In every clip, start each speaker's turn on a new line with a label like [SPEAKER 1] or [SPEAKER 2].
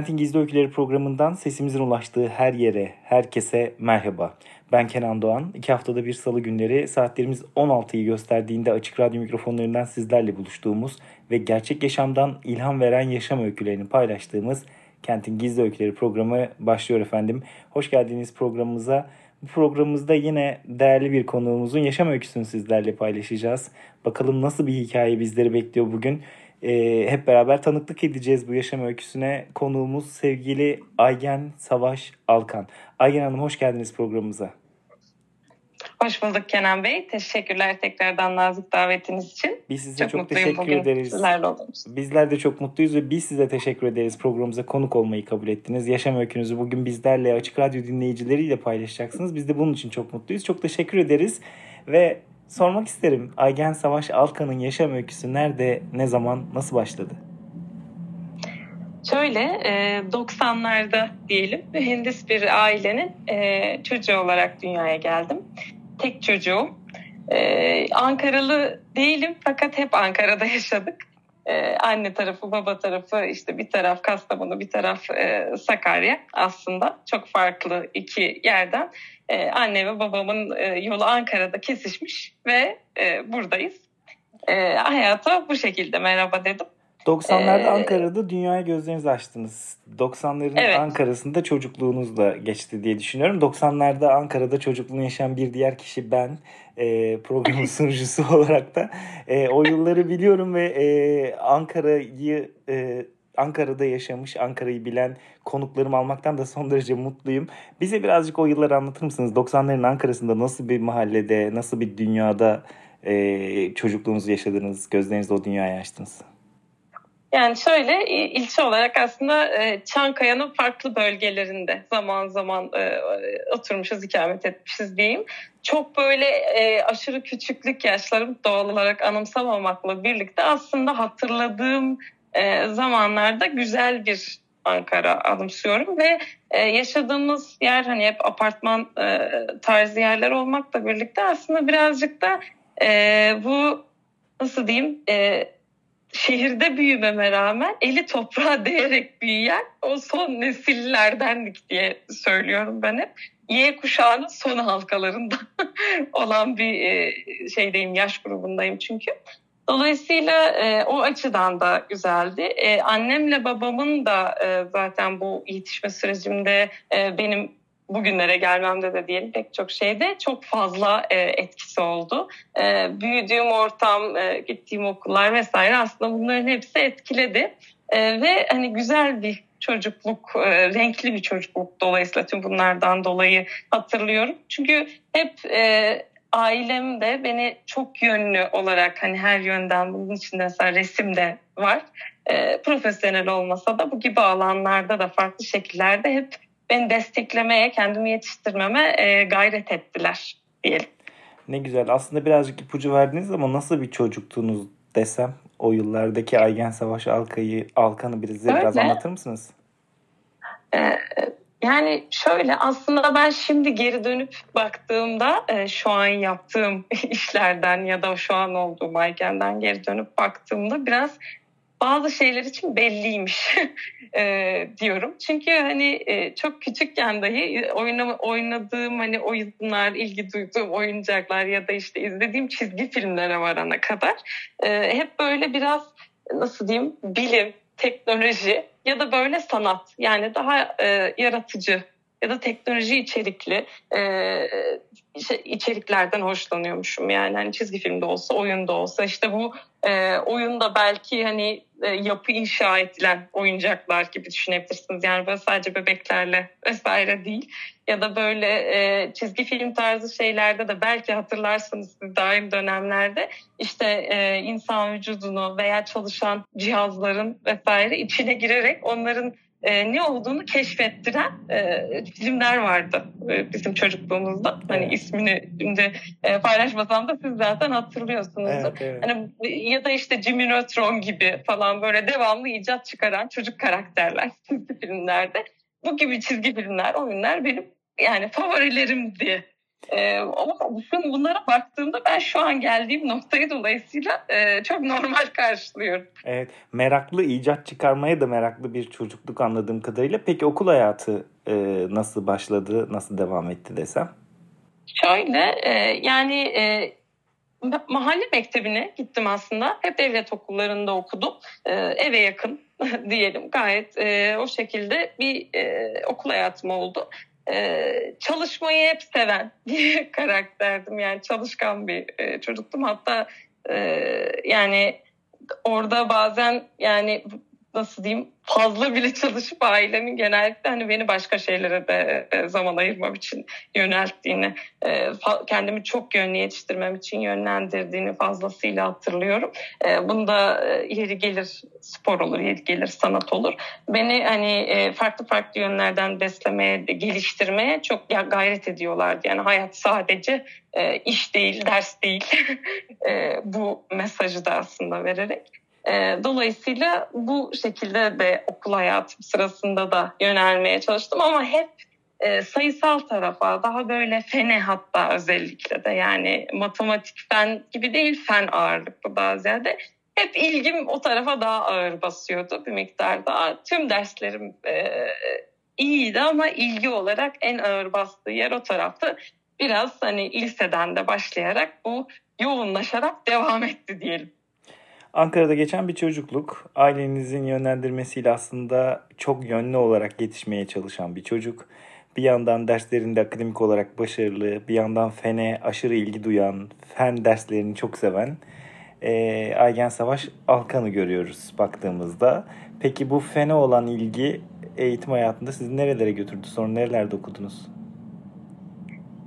[SPEAKER 1] Kentin Gizli Öyküleri programından sesimizin ulaştığı her yere, herkese merhaba. Ben Kenan Doğan. İki haftada bir salı günleri saatlerimiz 16'yı gösterdiğinde açık radyo mikrofonlarından sizlerle buluştuğumuz ve gerçek yaşamdan ilham veren yaşam öykülerini paylaştığımız Kentin Gizli Öyküleri programı başlıyor efendim. Hoş geldiniz programımıza. Bu programımızda yine değerli bir konuğumuzun yaşam öyküsünü sizlerle paylaşacağız. Bakalım nasıl bir hikaye bizleri bekliyor bugün e, hep beraber tanıklık edeceğiz bu yaşam öyküsüne. Konuğumuz sevgili Aygen Savaş Alkan. Aygen Hanım hoş geldiniz programımıza.
[SPEAKER 2] Hoş bulduk Kenan Bey. Teşekkürler tekrardan nazik davetiniz için.
[SPEAKER 1] Biz size çok, çok teşekkür ederiz. Bizler de çok mutluyuz ve biz size teşekkür ederiz programımıza konuk olmayı kabul ettiniz. Yaşam öykünüzü bugün bizlerle Açık Radyo dinleyicileriyle paylaşacaksınız. Biz de bunun için çok mutluyuz. Çok teşekkür ederiz ve sormak isterim. Aygen Savaş Alkan'ın yaşam öyküsü nerede, ne zaman, nasıl başladı?
[SPEAKER 2] Şöyle 90'larda e, diyelim mühendis bir ailenin e, çocuğu olarak dünyaya geldim. Tek çocuğum. E, Ankaralı değilim fakat hep Ankara'da yaşadık. Anne tarafı, baba tarafı işte bir taraf Kastamonu, bir taraf Sakarya aslında çok farklı iki yerden e, anne ve babamın e, yolu Ankara'da kesişmiş ve e, buradayız. E, hayata bu şekilde merhaba dedim.
[SPEAKER 1] 90'larda ee, Ankara'da dünyaya gözlerinizi açtınız. 90'ların evet. Ankara'sında çocukluğunuz da geçti diye düşünüyorum. 90'larda Ankara'da çocukluğunu yaşayan bir diğer kişi ben. E, programın sunucusu olarak da. E, o yılları biliyorum ve e, Ankara'yı e, Ankara'da yaşamış, Ankara'yı bilen konuklarımı almaktan da son derece mutluyum. Bize birazcık o yılları anlatır mısınız? 90'ların Ankara'sında nasıl bir mahallede, nasıl bir dünyada e, çocukluğunuzu yaşadınız, gözlerinizle o dünyayı açtınız?
[SPEAKER 2] Yani şöyle ilçe olarak aslında e, Çankaya'nın farklı bölgelerinde zaman zaman e, oturmuşuz, ikamet etmişiz diyeyim. Çok böyle e, aşırı küçüklük yaşlarım doğal olarak anımsamamakla birlikte aslında hatırladığım e, zamanlarda güzel bir Ankara anımsıyorum ve e, yaşadığımız yer hani hep apartman e, tarzı yerler olmakla birlikte aslında birazcık da e, bu nasıl diyeyim e, şehirde büyümeme rağmen eli toprağa değerek büyüyen o son nesillerdendik diye söylüyorum ben hep. Y kuşağının son halkalarında olan bir e, şeydeyim, yaş grubundayım çünkü. Dolayısıyla e, o açıdan da güzeldi. E, annemle babamın da e, zaten bu yetişme sürecimde e, benim bugünlere gelmemde de diyelim pek çok şeyde çok fazla e, etkisi oldu. E, büyüdüğüm ortam, e, gittiğim okullar vesaire aslında bunların hepsi etkiledi. E, ve hani güzel bir çocukluk, e, renkli bir çocukluk dolayısıyla tüm bunlardan dolayı hatırlıyorum. Çünkü hep e, ailem de beni çok yönlü olarak hani her yönden bunun içinde mesela resim de var. E, profesyonel olmasa da bu gibi alanlarda da farklı şekillerde hep beni desteklemeye, kendimi yetiştirmeme e, gayret ettiler diyelim.
[SPEAKER 1] Ne güzel. Aslında birazcık ipucu verdiniz ama nasıl bir çocuktuğunuz desem o yıllardaki Aygen Savaş Alka'yı, Alkan'ı bize biraz anlatır mısınız?
[SPEAKER 2] Ee, yani şöyle aslında ben şimdi geri dönüp baktığımda e, şu an yaptığım işlerden ya da şu an olduğum Ayken'den geri dönüp baktığımda biraz bazı şeyler için belliymiş e, diyorum. Çünkü hani e, çok küçükken dahi oynama, oynadığım hani oyunlar, ilgi duyduğum oyuncaklar ya da işte izlediğim çizgi filmlere varana kadar e, hep böyle biraz nasıl diyeyim bilim, teknoloji ya da böyle sanat yani daha e, yaratıcı ya da teknoloji içerikli e, içeriklerden hoşlanıyormuşum. Yani hani çizgi filmde olsa, oyunda olsa işte bu e, oyunda belki hani e, yapı inşa edilen oyuncaklar gibi düşünebilirsiniz. Yani böyle sadece bebeklerle vesaire değil. Ya da böyle e, çizgi film tarzı şeylerde de belki hatırlarsınız siz daim dönemlerde işte e, insan vücudunu veya çalışan cihazların vesaire içine girerek onların e, ne olduğunu keşfettiren e, filmler vardı e, bizim çocukluğumuzda. Hani ismini şimdi e, paylaşmasam da siz zaten hatırlıyorsunuzdur. Evet, evet. Hani ya da işte Jimmy Neutron gibi falan böyle devamlı icat çıkaran çocuk karakterler çizgi filmlerde. Bu gibi çizgi filmler, oyunlar benim yani favorilerimdi ee, ama bütün bunlara baktığımda ben şu an geldiğim noktayı dolayısıyla e, çok normal karşılıyorum.
[SPEAKER 1] Evet, meraklı, icat çıkarmaya da meraklı bir çocukluk anladığım kadarıyla. Peki okul hayatı e, nasıl başladı, nasıl devam etti desem?
[SPEAKER 2] Şöyle, e, yani e, mahalle mektebine gittim aslında. Hep devlet okullarında okudum. E, eve yakın diyelim gayet e, o şekilde bir e, okul hayatım oldu. Ee, çalışmayı hep seven bir karakterdim. Yani çalışkan bir e, çocuktum. Hatta e, yani orada bazen yani nasıl diyeyim fazla bile çalışıp ailemin genellikle hani beni başka şeylere de e, zaman ayırmam için yönelttiğini, e, kendimi çok yönlü yetiştirmem için yönlendirdiğini fazlasıyla hatırlıyorum. E, bunda yeri gelir spor olur, yeri gelir sanat olur. Beni hani farklı farklı yönlerden beslemeye, geliştirmeye çok gayret ediyorlardı. Yani hayat sadece iş değil, ders değil. Bu mesajı da aslında vererek. E, dolayısıyla bu şekilde de okul hayatım sırasında da yönelmeye çalıştım ama hep e, sayısal tarafa daha böyle fene hatta özellikle de yani matematik fen gibi değil fen ağırlıklı daha ziyade hep ilgim o tarafa daha ağır basıyordu bir miktar daha. Tüm derslerim e, iyiydi ama ilgi olarak en ağır bastığı yer o taraftı. Biraz hani liseden de başlayarak bu yoğunlaşarak devam etti diyelim.
[SPEAKER 1] Ankara'da geçen bir çocukluk. Ailenizin yönlendirmesiyle aslında çok yönlü olarak yetişmeye çalışan bir çocuk. Bir yandan derslerinde akademik olarak başarılı, bir yandan fene aşırı ilgi duyan, fen derslerini çok seven e, Aygen Savaş Alkan'ı görüyoruz baktığımızda. Peki bu fene olan ilgi eğitim hayatında sizi nerelere götürdü? Sonra nerelerde okudunuz?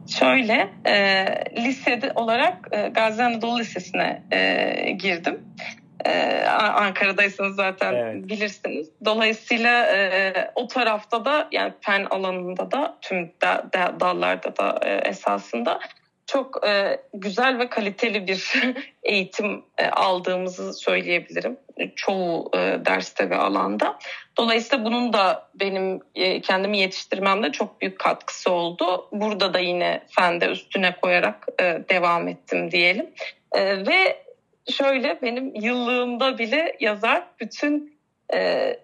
[SPEAKER 2] Şöyle, e, lisede olarak e, Gazi Anadolu Lisesi'ne e, girdim. Ee, Ankara'daysanız zaten evet. bilirsiniz. Dolayısıyla e, o tarafta da yani fen alanında da tüm da, da, dallarda da e, esasında çok e, güzel ve kaliteli bir eğitim e, aldığımızı söyleyebilirim. Çoğu e, derste ve alanda. Dolayısıyla bunun da benim e, kendimi yetiştirmemde çok büyük katkısı oldu. Burada da yine fende üstüne koyarak e, devam ettim diyelim. E, ve şöyle benim yıllığımda bile yazar bütün e,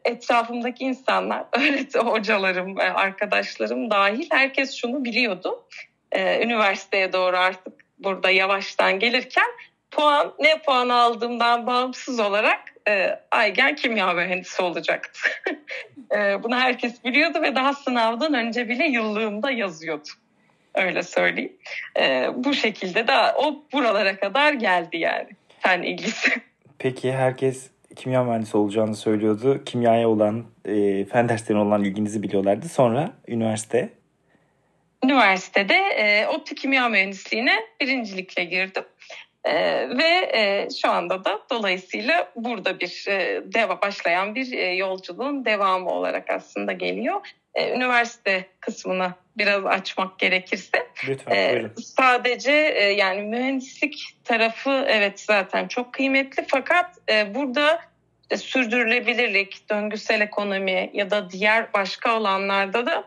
[SPEAKER 2] etrafımdaki insanlar, öğretim hocalarım, arkadaşlarım dahil herkes şunu biliyordu. E, üniversiteye doğru artık burada yavaştan gelirken puan ne puan aldığımdan bağımsız olarak e, Aygen kimya mühendisi olacaktı. e, bunu herkes biliyordu ve daha sınavdan önce bile yıllığımda yazıyordu. Öyle söyleyeyim. E, bu şekilde de o buralara kadar geldi yani fen ilgisi.
[SPEAKER 1] Peki herkes kimya mühendisi olacağını söylüyordu. Kimyaya olan, e, fen derslerine olan ilginizi biliyorlardı. Sonra üniversite?
[SPEAKER 2] Üniversitede e, ODTÜ kimya mühendisliğine birincilikle girdim. E, ve e, şu anda da dolayısıyla burada bir e, deva başlayan bir e, yolculuğun devamı olarak aslında geliyor. E, üniversite kısmını biraz açmak gerekirse.
[SPEAKER 1] Lütfen e,
[SPEAKER 2] Sadece e, yani mühendislik tarafı evet zaten çok kıymetli fakat e, burada e, sürdürülebilirlik, döngüsel ekonomi ya da diğer başka alanlarda da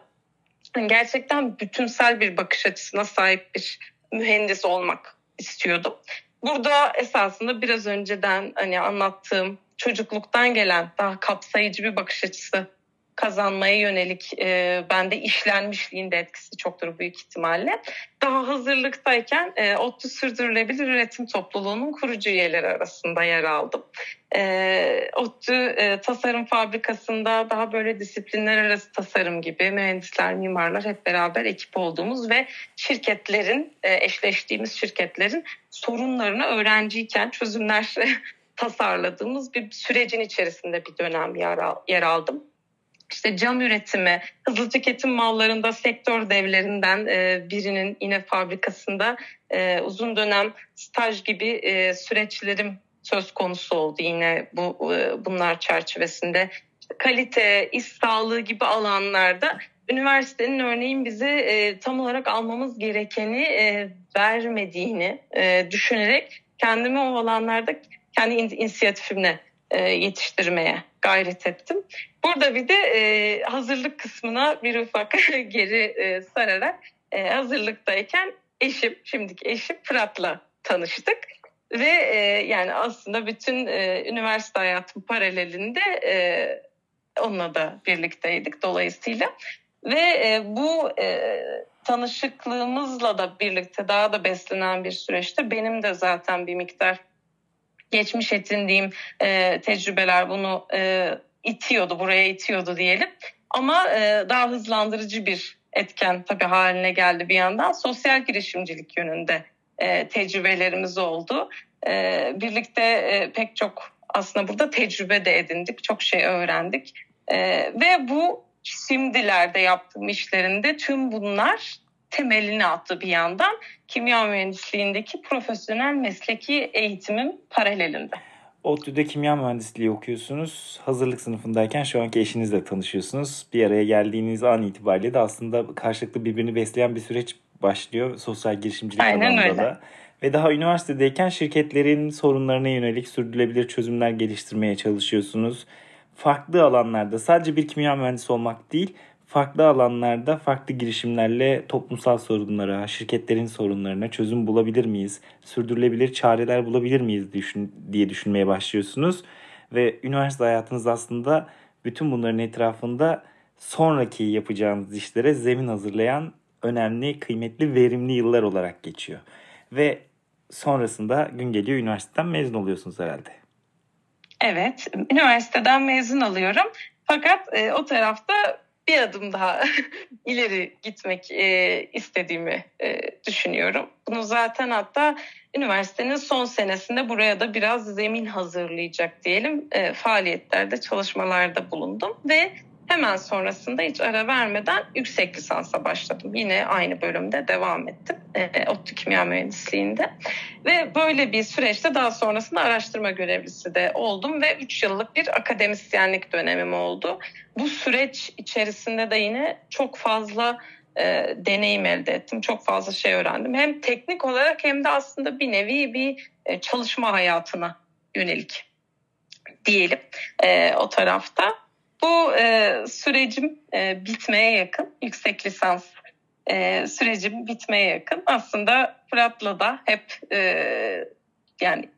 [SPEAKER 2] gerçekten bütünsel bir bakış açısına sahip bir mühendis olmak istiyordum. Burada esasında biraz önceden hani anlattığım çocukluktan gelen daha kapsayıcı bir bakış açısı kazanmaya yönelik e, bende işlenmişliğin de etkisi çoktur büyük ihtimalle. Daha hazırlıktayken e, ODTÜ Sürdürülebilir Üretim Topluluğu'nun kurucu üyeleri arasında yer aldım. E, ODTÜ e, Tasarım Fabrikası'nda daha böyle disiplinler arası tasarım gibi mühendisler, mimarlar hep beraber ekip olduğumuz ve şirketlerin, e, eşleştiğimiz şirketlerin sorunlarını öğrenciyken çözümler tasarladığımız bir sürecin içerisinde bir dönem yer, al, yer aldım. İşte cam üretimi, hızlı tüketim mallarında sektör devlerinden e, birinin yine fabrikasında e, uzun dönem staj gibi e, süreçlerim söz konusu oldu yine bu bunlar çerçevesinde. Kalite, iş sağlığı gibi alanlarda üniversitenin örneğin bize e, tam olarak almamız gerekeni e, vermediğini e, düşünerek kendimi o alanlarda kendi inisiyatifimle e, yetiştirmeye gayret ettim. Burada bir de e, hazırlık kısmına bir ufak geri e, sararak e, hazırlıktayken eşim, şimdiki eşim Fırat'la tanıştık. Ve e, yani aslında bütün e, üniversite hayatım paralelinde e, onunla da birlikteydik dolayısıyla. Ve e, bu e, tanışıklığımızla da birlikte daha da beslenen bir süreçte benim de zaten bir miktar geçmiş edindiğim e, tecrübeler bunu e, itiyordu, buraya itiyordu diyelim. Ama e, daha hızlandırıcı bir etken tabii haline geldi bir yandan. Sosyal girişimcilik yönünde e, tecrübelerimiz oldu. E, birlikte e, pek çok aslında burada tecrübe de edindik, çok şey öğrendik. E, ve bu şimdilerde yaptığım işlerinde tüm bunlar temelini attı bir yandan kimya mühendisliğindeki profesyonel mesleki eğitimim paralelinde.
[SPEAKER 1] ODTÜ'de kimya mühendisliği okuyorsunuz. Hazırlık sınıfındayken şu anki eşinizle tanışıyorsunuz. Bir araya geldiğiniz an itibariyle de aslında karşılıklı birbirini besleyen bir süreç başlıyor. Sosyal girişimcilik
[SPEAKER 2] Aynen
[SPEAKER 1] alanında
[SPEAKER 2] öyle.
[SPEAKER 1] da. Ve daha üniversitedeyken şirketlerin sorunlarına yönelik sürdürülebilir çözümler geliştirmeye çalışıyorsunuz. Farklı alanlarda sadece bir kimya mühendisi olmak değil, farklı alanlarda farklı girişimlerle toplumsal sorunlara, şirketlerin sorunlarına çözüm bulabilir miyiz? Sürdürülebilir çareler bulabilir miyiz diye düşünmeye başlıyorsunuz. Ve üniversite hayatınız aslında bütün bunların etrafında sonraki yapacağınız işlere zemin hazırlayan önemli, kıymetli, verimli yıllar olarak geçiyor. Ve sonrasında gün geliyor üniversiteden mezun oluyorsunuz herhalde.
[SPEAKER 2] Evet, üniversiteden mezun alıyorum. Fakat e, o tarafta bir adım daha ileri gitmek e, istediğimi e, düşünüyorum. Bunu zaten hatta üniversitenin son senesinde buraya da biraz zemin hazırlayacak diyelim e, faaliyetlerde, çalışmalarda bulundum ve Hemen sonrasında hiç ara vermeden yüksek lisansa başladım. Yine aynı bölümde devam ettim. E, ODTÜ Kimya Mühendisliği'nde. Ve böyle bir süreçte daha sonrasında araştırma görevlisi de oldum ve 3 yıllık bir akademisyenlik dönemim oldu. Bu süreç içerisinde de yine çok fazla e, deneyim elde ettim. Çok fazla şey öğrendim. Hem teknik olarak hem de aslında bir nevi bir e, çalışma hayatına yönelik diyelim e, o tarafta. Bu e, sürecim e, bitmeye yakın, yüksek lisans e, sürecim bitmeye yakın. Aslında Fırat'la da hep e, yani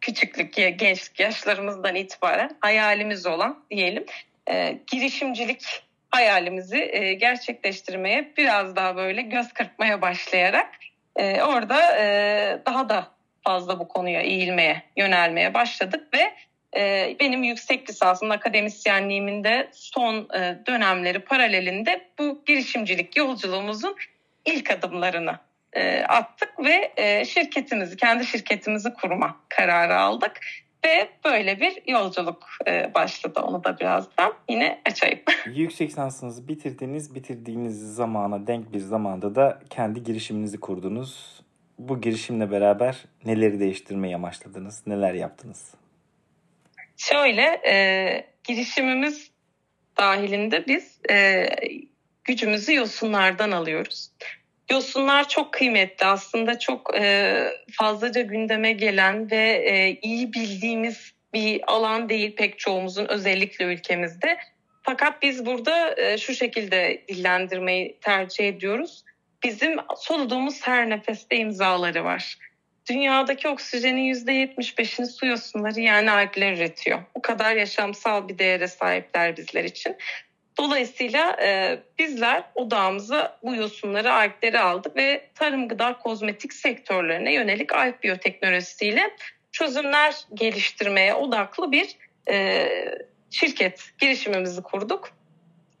[SPEAKER 2] küçüklük, gençlik yaşlarımızdan itibaren hayalimiz olan diyelim e, girişimcilik hayalimizi e, gerçekleştirmeye biraz daha böyle göz kırpmaya başlayarak e, orada e, daha da fazla bu konuya eğilmeye, yönelmeye başladık ve ee, benim yüksek lisansım akademisyenliğimin de son e, dönemleri paralelinde bu girişimcilik yolculuğumuzun ilk adımlarını e, attık ve e, şirketimizi, kendi şirketimizi kurma kararı aldık. Ve böyle bir yolculuk başladı. Onu da birazdan yine açayım.
[SPEAKER 1] Yüksek lisansınızı bitirdiniz. Bitirdiğiniz zamana denk bir zamanda da kendi girişiminizi kurdunuz. Bu girişimle beraber neleri değiştirmeyi amaçladınız? Neler yaptınız?
[SPEAKER 2] Şöyle e, girişimimiz dahilinde biz e, gücümüzü yosunlardan alıyoruz. Yosunlar çok kıymetli aslında çok e, fazlaca gündeme gelen ve e, iyi bildiğimiz bir alan değil pek çoğumuzun özellikle ülkemizde. Fakat biz burada e, şu şekilde dillendirmeyi tercih ediyoruz. Bizim soluduğumuz her nefeste imzaları var. Dünyadaki oksijenin %75'ini su yosunları yani algler üretiyor. Bu kadar yaşamsal bir değere sahipler bizler için. Dolayısıyla e, bizler odağımıza bu yosunları, algleri aldık ve tarım, gıda, kozmetik sektörlerine yönelik alg biyoteknolojisiyle çözümler geliştirmeye odaklı bir e, şirket girişimimizi kurduk.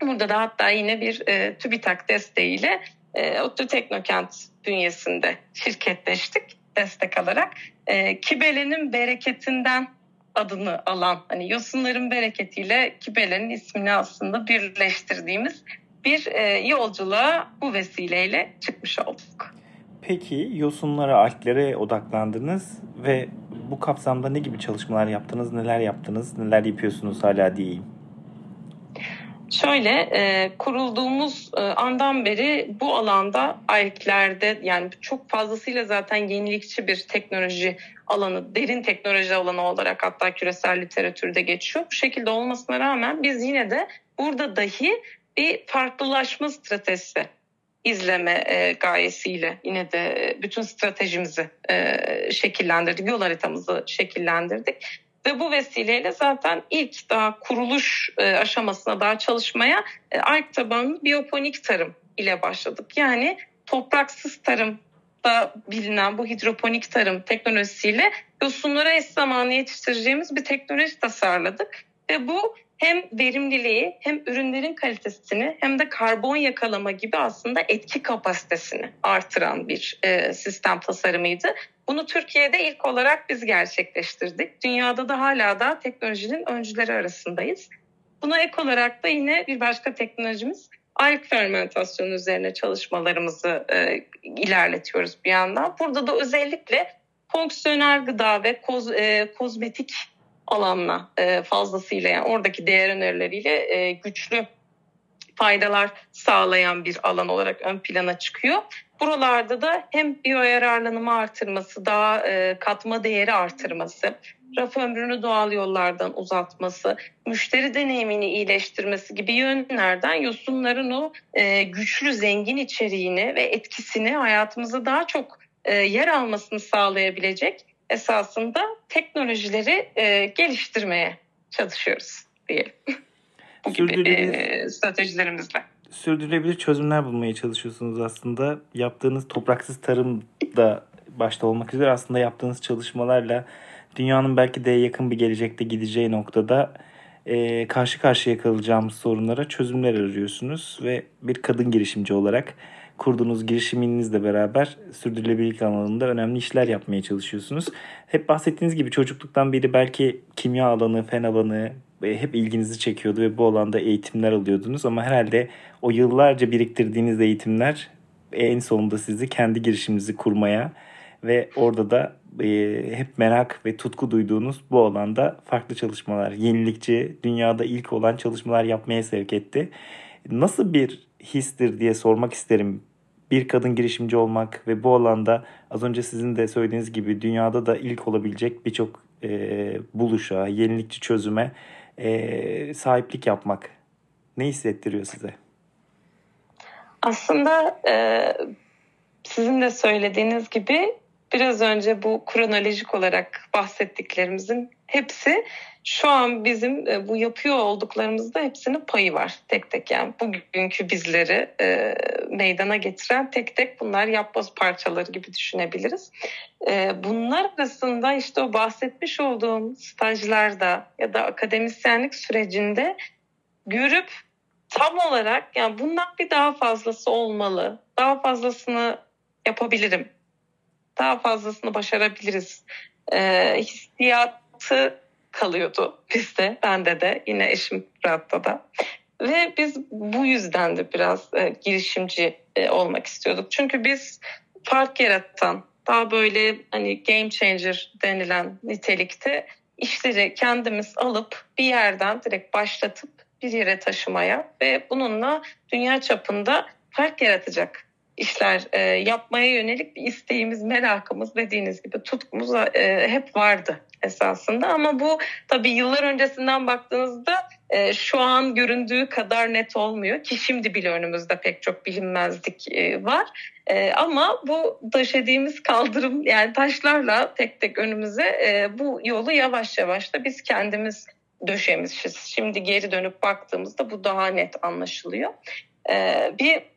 [SPEAKER 2] Burada da hatta yine bir e, TÜBİTAK desteğiyle e, ODTÜ Teknokent bünyesinde şirketleştik destek alarak e, Kibele'nin bereketinden adını alan hani yosunların bereketiyle kibelerin ismini aslında birleştirdiğimiz bir e, yolculuğa bu vesileyle çıkmış olduk.
[SPEAKER 1] Peki yosunlara, altlere odaklandınız ve bu kapsamda ne gibi çalışmalar yaptınız, neler yaptınız, neler yapıyorsunuz hala diyeyim.
[SPEAKER 2] Şöyle e, kurulduğumuz e, andan beri bu alanda altlerde yani çok fazlasıyla zaten yenilikçi bir teknoloji alanı, derin teknoloji alanı olarak hatta küresel literatürde geçiyor. Bu şekilde olmasına rağmen biz yine de burada dahi bir farklılaşma stratejisi izleme e, gayesiyle yine de bütün stratejimizi e, şekillendirdik, yol haritamızı şekillendirdik. Ve bu vesileyle zaten ilk daha kuruluş e, aşamasına daha çalışmaya e, ARK tabanlı biyoponik tarım ile başladık. Yani topraksız tarım da bilinen bu hidroponik tarım teknolojisiyle yosunlara eş zamanlı yetiştireceğimiz bir teknoloji tasarladık. Ve bu hem verimliliği hem ürünlerin kalitesini hem de karbon yakalama gibi aslında etki kapasitesini artıran bir e, sistem tasarımıydı. Bunu Türkiye'de ilk olarak biz gerçekleştirdik. Dünyada da hala da teknolojinin öncüleri arasındayız. Buna ek olarak da yine bir başka teknolojimiz alg fermentasyon üzerine çalışmalarımızı e, ilerletiyoruz bir yandan. Burada da özellikle fonksiyonel gıda ve koz, e, kozmetik alanla e, fazlasıyla yani oradaki değer önerileriyle e, güçlü faydalar sağlayan bir alan olarak ön plana çıkıyor. Buralarda da hem biyoyararlanımı artırması, daha e, katma değeri artırması, raf ömrünü doğal yollardan uzatması, müşteri deneyimini iyileştirmesi gibi yönlerden yosunların o e, güçlü zengin içeriğini ve etkisini hayatımıza daha çok e, yer almasını sağlayabilecek esasında teknolojileri e, geliştirmeye çalışıyoruz diyelim. Gibi e, stratejilerimizle.
[SPEAKER 1] Sürdürülebilir çözümler bulmaya çalışıyorsunuz aslında. Yaptığınız topraksız tarım da başta olmak üzere aslında yaptığınız çalışmalarla dünyanın belki de yakın bir gelecekte gideceği noktada e, karşı karşıya kalacağımız sorunlara çözümler arıyorsunuz ve bir kadın girişimci olarak kurduğunuz girişiminizle beraber sürdürülebilirlik alanında önemli işler yapmaya çalışıyorsunuz. Hep bahsettiğiniz gibi çocukluktan beri belki kimya alanı, fen alanı hep ilginizi çekiyordu ve bu alanda eğitimler alıyordunuz ama herhalde o yıllarca biriktirdiğiniz eğitimler en sonunda sizi kendi girişiminizi kurmaya ve orada da e, hep merak ve tutku duyduğunuz bu alanda farklı çalışmalar, yenilikçi, dünyada ilk olan çalışmalar yapmaya sevk etti. Nasıl bir histir diye sormak isterim. Bir kadın girişimci olmak ve bu alanda az önce sizin de söylediğiniz gibi dünyada da ilk olabilecek birçok e, buluşa, yenilikçi çözüme e, sahiplik yapmak ne hissettiriyor size?
[SPEAKER 2] Aslında e, sizin de söylediğiniz gibi biraz önce bu kronolojik olarak bahsettiklerimizin hepsi şu an bizim e, bu yapıyor olduklarımızda hepsinin payı var tek tek yani bugünkü bizleri e, meydana getiren tek tek bunlar yapboz parçaları gibi düşünebiliriz. E, bunlar arasında işte o bahsetmiş olduğum stajlarda ya da akademisyenlik sürecinde görüp tam olarak yani bundan bir daha fazlası olmalı. Daha fazlasını yapabilirim. Daha fazlasını başarabiliriz. E, hissiyatı kalıyordu bizde, bende de, yine eşim Fırat'ta da. Ve biz bu yüzden de biraz e, girişimci e, olmak istiyorduk. Çünkü biz fark yaratan, daha böyle hani game changer denilen nitelikte işleri kendimiz alıp bir yerden direkt başlatıp bir yere taşımaya ve bununla dünya çapında fark yaratacak işler e, yapmaya yönelik bir isteğimiz, merakımız dediğiniz gibi tutkumuz e, hep vardı esasında. Ama bu tabii yıllar öncesinden baktığınızda e, şu an göründüğü kadar net olmuyor ki şimdi bile önümüzde pek çok bilinmezlik e, var. E, ama bu döşediğimiz kaldırım yani taşlarla tek tek önümüze e, bu yolu yavaş yavaş da biz kendimiz döşemişiz. Şimdi geri dönüp baktığımızda bu daha net anlaşılıyor. E, bir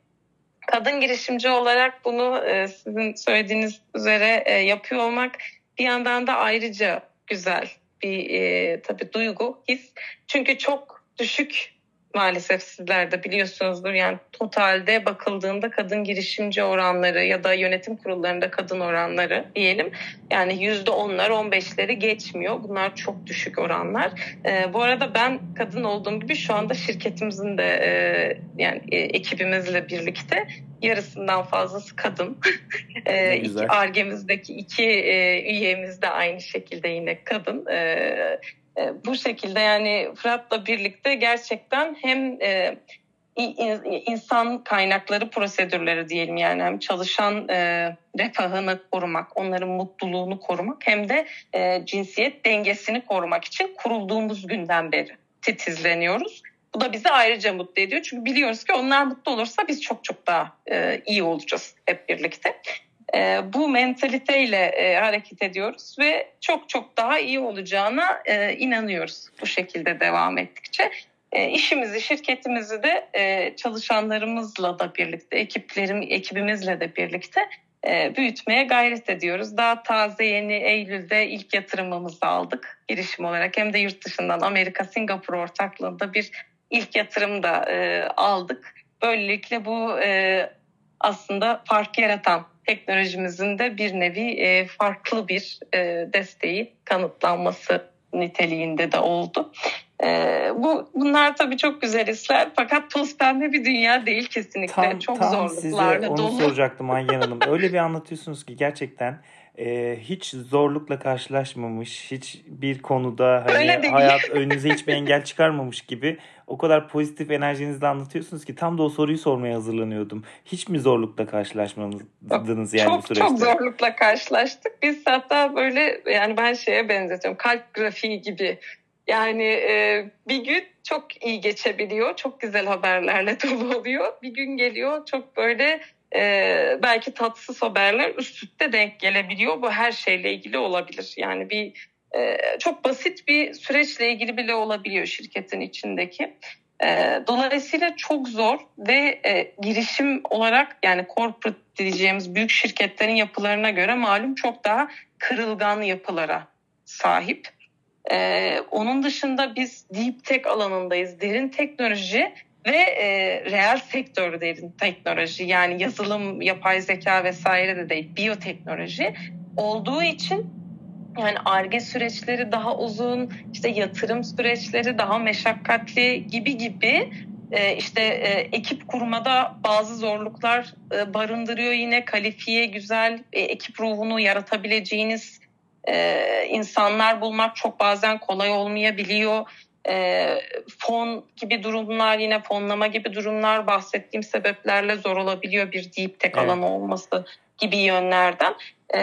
[SPEAKER 2] kadın girişimci olarak bunu e, sizin söylediğiniz üzere e, yapıyor olmak bir yandan da ayrıca güzel bir e, tabii duygu, his. Çünkü çok düşük maalesef sizler de biliyorsunuzdur. Yani totalde bakıldığında kadın girişimci oranları ya da yönetim kurullarında kadın oranları diyelim. Yani yüzde onlar, on beşleri geçmiyor. Bunlar çok düşük oranlar. E, bu arada ben kadın olduğum gibi şu anda şirketimizin de e, yani e, ekibimizle birlikte yarısından fazlası kadın. e, iki argemizdeki iki e, üyemiz de aynı şekilde yine kadın. E, e, bu şekilde yani Fırat'la birlikte gerçekten hem e, insan kaynakları prosedürleri diyelim yani hem çalışan e, refahını korumak, onların mutluluğunu korumak hem de e, cinsiyet dengesini korumak için kurulduğumuz günden beri titizleniyoruz. Bu da bizi ayrıca mutlu ediyor. Çünkü biliyoruz ki onlar mutlu olursa biz çok çok daha e, iyi olacağız hep birlikte. E, bu mentaliteyle e, hareket ediyoruz ve çok çok daha iyi olacağına e, inanıyoruz bu şekilde devam ettikçe. E, işimizi, şirketimizi de e, çalışanlarımızla da birlikte, ekiplerim, ekibimizle de birlikte e, büyütmeye gayret ediyoruz. Daha taze yeni Eylül'de ilk yatırımımızı aldık girişim olarak. Hem de yurt dışından Amerika, Singapur ortaklığında bir ilk yatırım da e, aldık. Böylelikle bu e, aslında fark yaratan teknolojimizin de bir nevi e, farklı bir e, desteği kanıtlanması niteliğinde de oldu. E, bu bunlar tabii çok güzel hisler fakat toz pembe bir dünya değil kesinlikle.
[SPEAKER 1] Tam,
[SPEAKER 2] çok
[SPEAKER 1] tam
[SPEAKER 2] zorluklarla
[SPEAKER 1] size onu
[SPEAKER 2] dolu.
[SPEAKER 1] soracaktım Ayyan Hanım. Öyle bir anlatıyorsunuz ki gerçekten e, hiç zorlukla karşılaşmamış, hiç bir konuda hani hayat önünüze hiçbir engel çıkarmamış gibi o kadar pozitif enerjinizle anlatıyorsunuz ki tam da o soruyu sormaya hazırlanıyordum. Hiç mi zorlukla karşılaşmadınız yani
[SPEAKER 2] çok,
[SPEAKER 1] bu süreçte?
[SPEAKER 2] Çok zorlukla karşılaştık. Biz hatta böyle yani ben şeye benzetiyorum kalp grafiği gibi. Yani e, bir gün çok iyi geçebiliyor, çok güzel haberlerle dolu oluyor. Bir gün geliyor çok böyle e, belki tatsız haberler üst üste denk gelebiliyor. Bu her şeyle ilgili olabilir. Yani bir e, çok basit bir süreçle ilgili bile olabiliyor şirketin içindeki. E, dolayısıyla çok zor ve e, girişim olarak yani corporate diyeceğimiz büyük şirketlerin yapılarına göre malum çok daha kırılgan yapılara sahip. Ee, onun dışında biz deep tech alanındayız. Derin teknoloji ve e, reel sektör derin teknoloji. Yani yazılım, yapay zeka vesaire de değil biyoteknoloji olduğu için yani ARGE süreçleri daha uzun, işte yatırım süreçleri daha meşakkatli gibi gibi e, işte e, ekip kurmada bazı zorluklar e, barındırıyor yine. Kalifiye güzel e, ekip ruhunu yaratabileceğiniz e, insanlar bulmak çok bazen kolay olmayabiliyor e, fon gibi durumlar yine fonlama gibi durumlar bahsettiğim sebeplerle zor olabiliyor bir deep tech evet. alanı olması gibi yönlerden. E,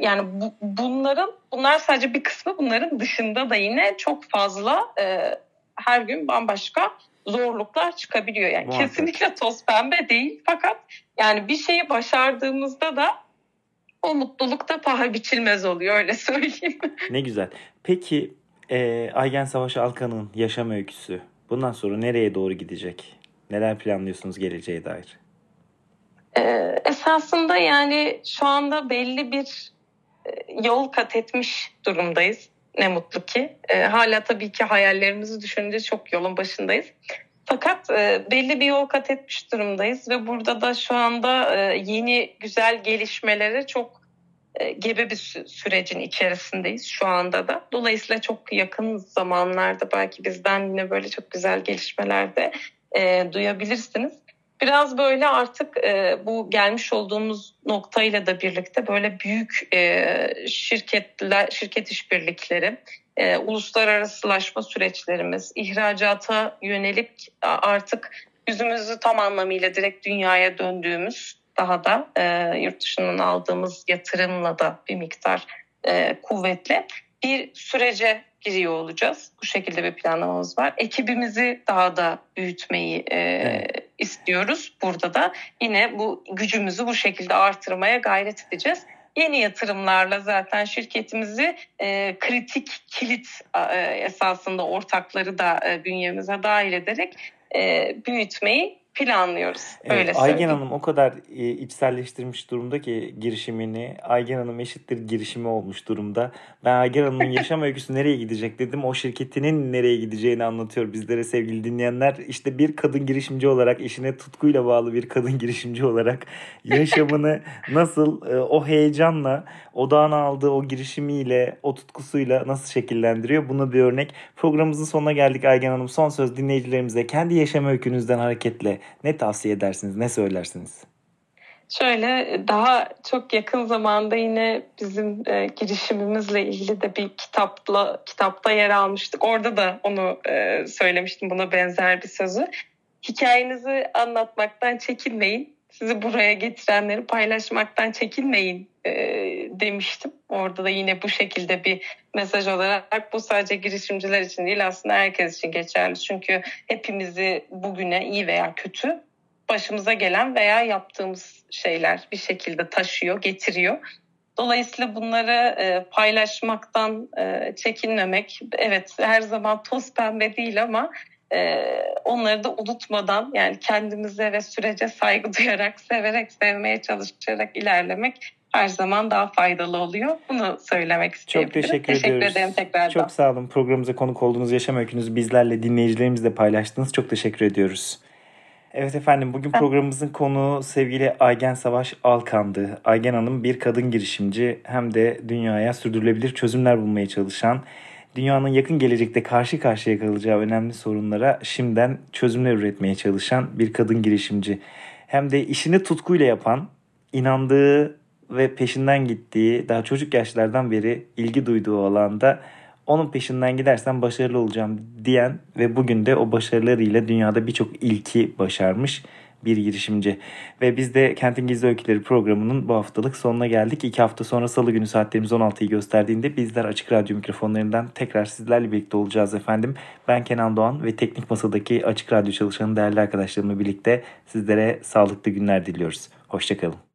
[SPEAKER 2] yani bu, bunların bunlar sadece bir kısmı bunların dışında da yine çok fazla e, her gün bambaşka zorluklar çıkabiliyor. Yani Muhakkak. kesinlikle toz pembe değil fakat yani bir şeyi başardığımızda da o mutluluk da paha biçilmez oluyor öyle söyleyeyim.
[SPEAKER 1] Ne güzel. Peki e, Aygen Savaş Alkan'ın yaşam öyküsü bundan sonra nereye doğru gidecek? Neler planlıyorsunuz geleceğe dair?
[SPEAKER 2] Ee, esasında yani şu anda belli bir e, yol kat etmiş durumdayız. Ne mutlu ki. E, hala tabii ki hayallerimizi düşününce çok yolun başındayız. Fakat e, belli bir yol kat etmiş durumdayız ve burada da şu anda e, yeni güzel gelişmelere çok e, gebe bir sürecin içerisindeyiz şu anda da. Dolayısıyla çok yakın zamanlarda belki bizden yine böyle çok güzel gelişmeler de e, duyabilirsiniz. Biraz böyle artık e, bu gelmiş olduğumuz noktayla da birlikte böyle büyük e, şirketler, şirket işbirlikleri, e, uluslararasılaşma süreçlerimiz, ihracata yönelik artık yüzümüzü tam anlamıyla direkt dünyaya döndüğümüz daha da e, yurt dışından aldığımız yatırımla da bir miktar e, kuvvetli bir sürece giriyor olacağız. Bu şekilde bir planlamamız var. Ekibimizi daha da büyütmeyi e, istiyoruz. Burada da yine bu gücümüzü bu şekilde artırmaya gayret edeceğiz. Yeni yatırımlarla zaten şirketimizi e, kritik kilit e, esasında ortakları da e, bünyemize dahil ederek e, büyütmeyi planlıyoruz.
[SPEAKER 1] Evet,
[SPEAKER 2] Öyle
[SPEAKER 1] Aygen Hanım o kadar e, içselleştirmiş durumda ki girişimini. Aygen Hanım eşittir girişimi olmuş durumda. Ben Aygen Hanım'ın yaşam öyküsü nereye gidecek dedim. O şirketinin nereye gideceğini anlatıyor bizlere sevgili dinleyenler. İşte bir kadın girişimci olarak, işine tutkuyla bağlı bir kadın girişimci olarak yaşamını nasıl e, o heyecanla, odağına aldığı o girişimiyle, o tutkusuyla nasıl şekillendiriyor? Buna bir örnek. Programımızın sonuna geldik Aygen Hanım. Son söz dinleyicilerimize kendi yaşam öykünüzden hareketle ne tavsiye edersiniz, ne söylersiniz?
[SPEAKER 2] Şöyle daha çok yakın zamanda yine bizim e, girişimimizle ilgili de bir kitapla kitapta yer almıştık. Orada da onu e, söylemiştim buna benzer bir sözü. Hikayenizi anlatmaktan çekinmeyin. Sizi buraya getirenleri paylaşmaktan çekinmeyin e, demiştim. Orada da yine bu şekilde bir mesaj olarak bu sadece girişimciler için değil aslında herkes için geçerli. Çünkü hepimizi bugüne iyi veya kötü başımıza gelen veya yaptığımız şeyler bir şekilde taşıyor, getiriyor. Dolayısıyla bunları e, paylaşmaktan e, çekinmemek, evet her zaman toz pembe değil ama onları da unutmadan yani kendimize ve sürece saygı duyarak, severek, sevmeye çalışarak ilerlemek her zaman daha faydalı oluyor. Bunu söylemek isteyebilirim.
[SPEAKER 1] Çok teşekkür,
[SPEAKER 2] teşekkür
[SPEAKER 1] ediyoruz.
[SPEAKER 2] ederim tekrardan.
[SPEAKER 1] Çok sağ olun. Programımıza konuk olduğunuz yaşam öykünüzü bizlerle, dinleyicilerimizle paylaştınız. Çok teşekkür ediyoruz. Evet efendim bugün programımızın konuğu sevgili Aygen Savaş Alkan'dı. Aygen Hanım bir kadın girişimci hem de dünyaya sürdürülebilir çözümler bulmaya çalışan, dünyanın yakın gelecekte karşı karşıya kalacağı önemli sorunlara şimdiden çözümler üretmeye çalışan bir kadın girişimci. Hem de işini tutkuyla yapan, inandığı ve peşinden gittiği daha çocuk yaşlardan beri ilgi duyduğu alanda onun peşinden gidersen başarılı olacağım diyen ve bugün de o başarılarıyla dünyada birçok ilki başarmış bir girişimci. Ve biz de Kentin Gizli Öyküleri programının bu haftalık sonuna geldik. İki hafta sonra salı günü saatlerimiz 16'yı gösterdiğinde bizler Açık Radyo mikrofonlarından tekrar sizlerle birlikte olacağız efendim. Ben Kenan Doğan ve Teknik Masa'daki Açık Radyo çalışanı değerli arkadaşlarımla birlikte sizlere sağlıklı günler diliyoruz. Hoşçakalın.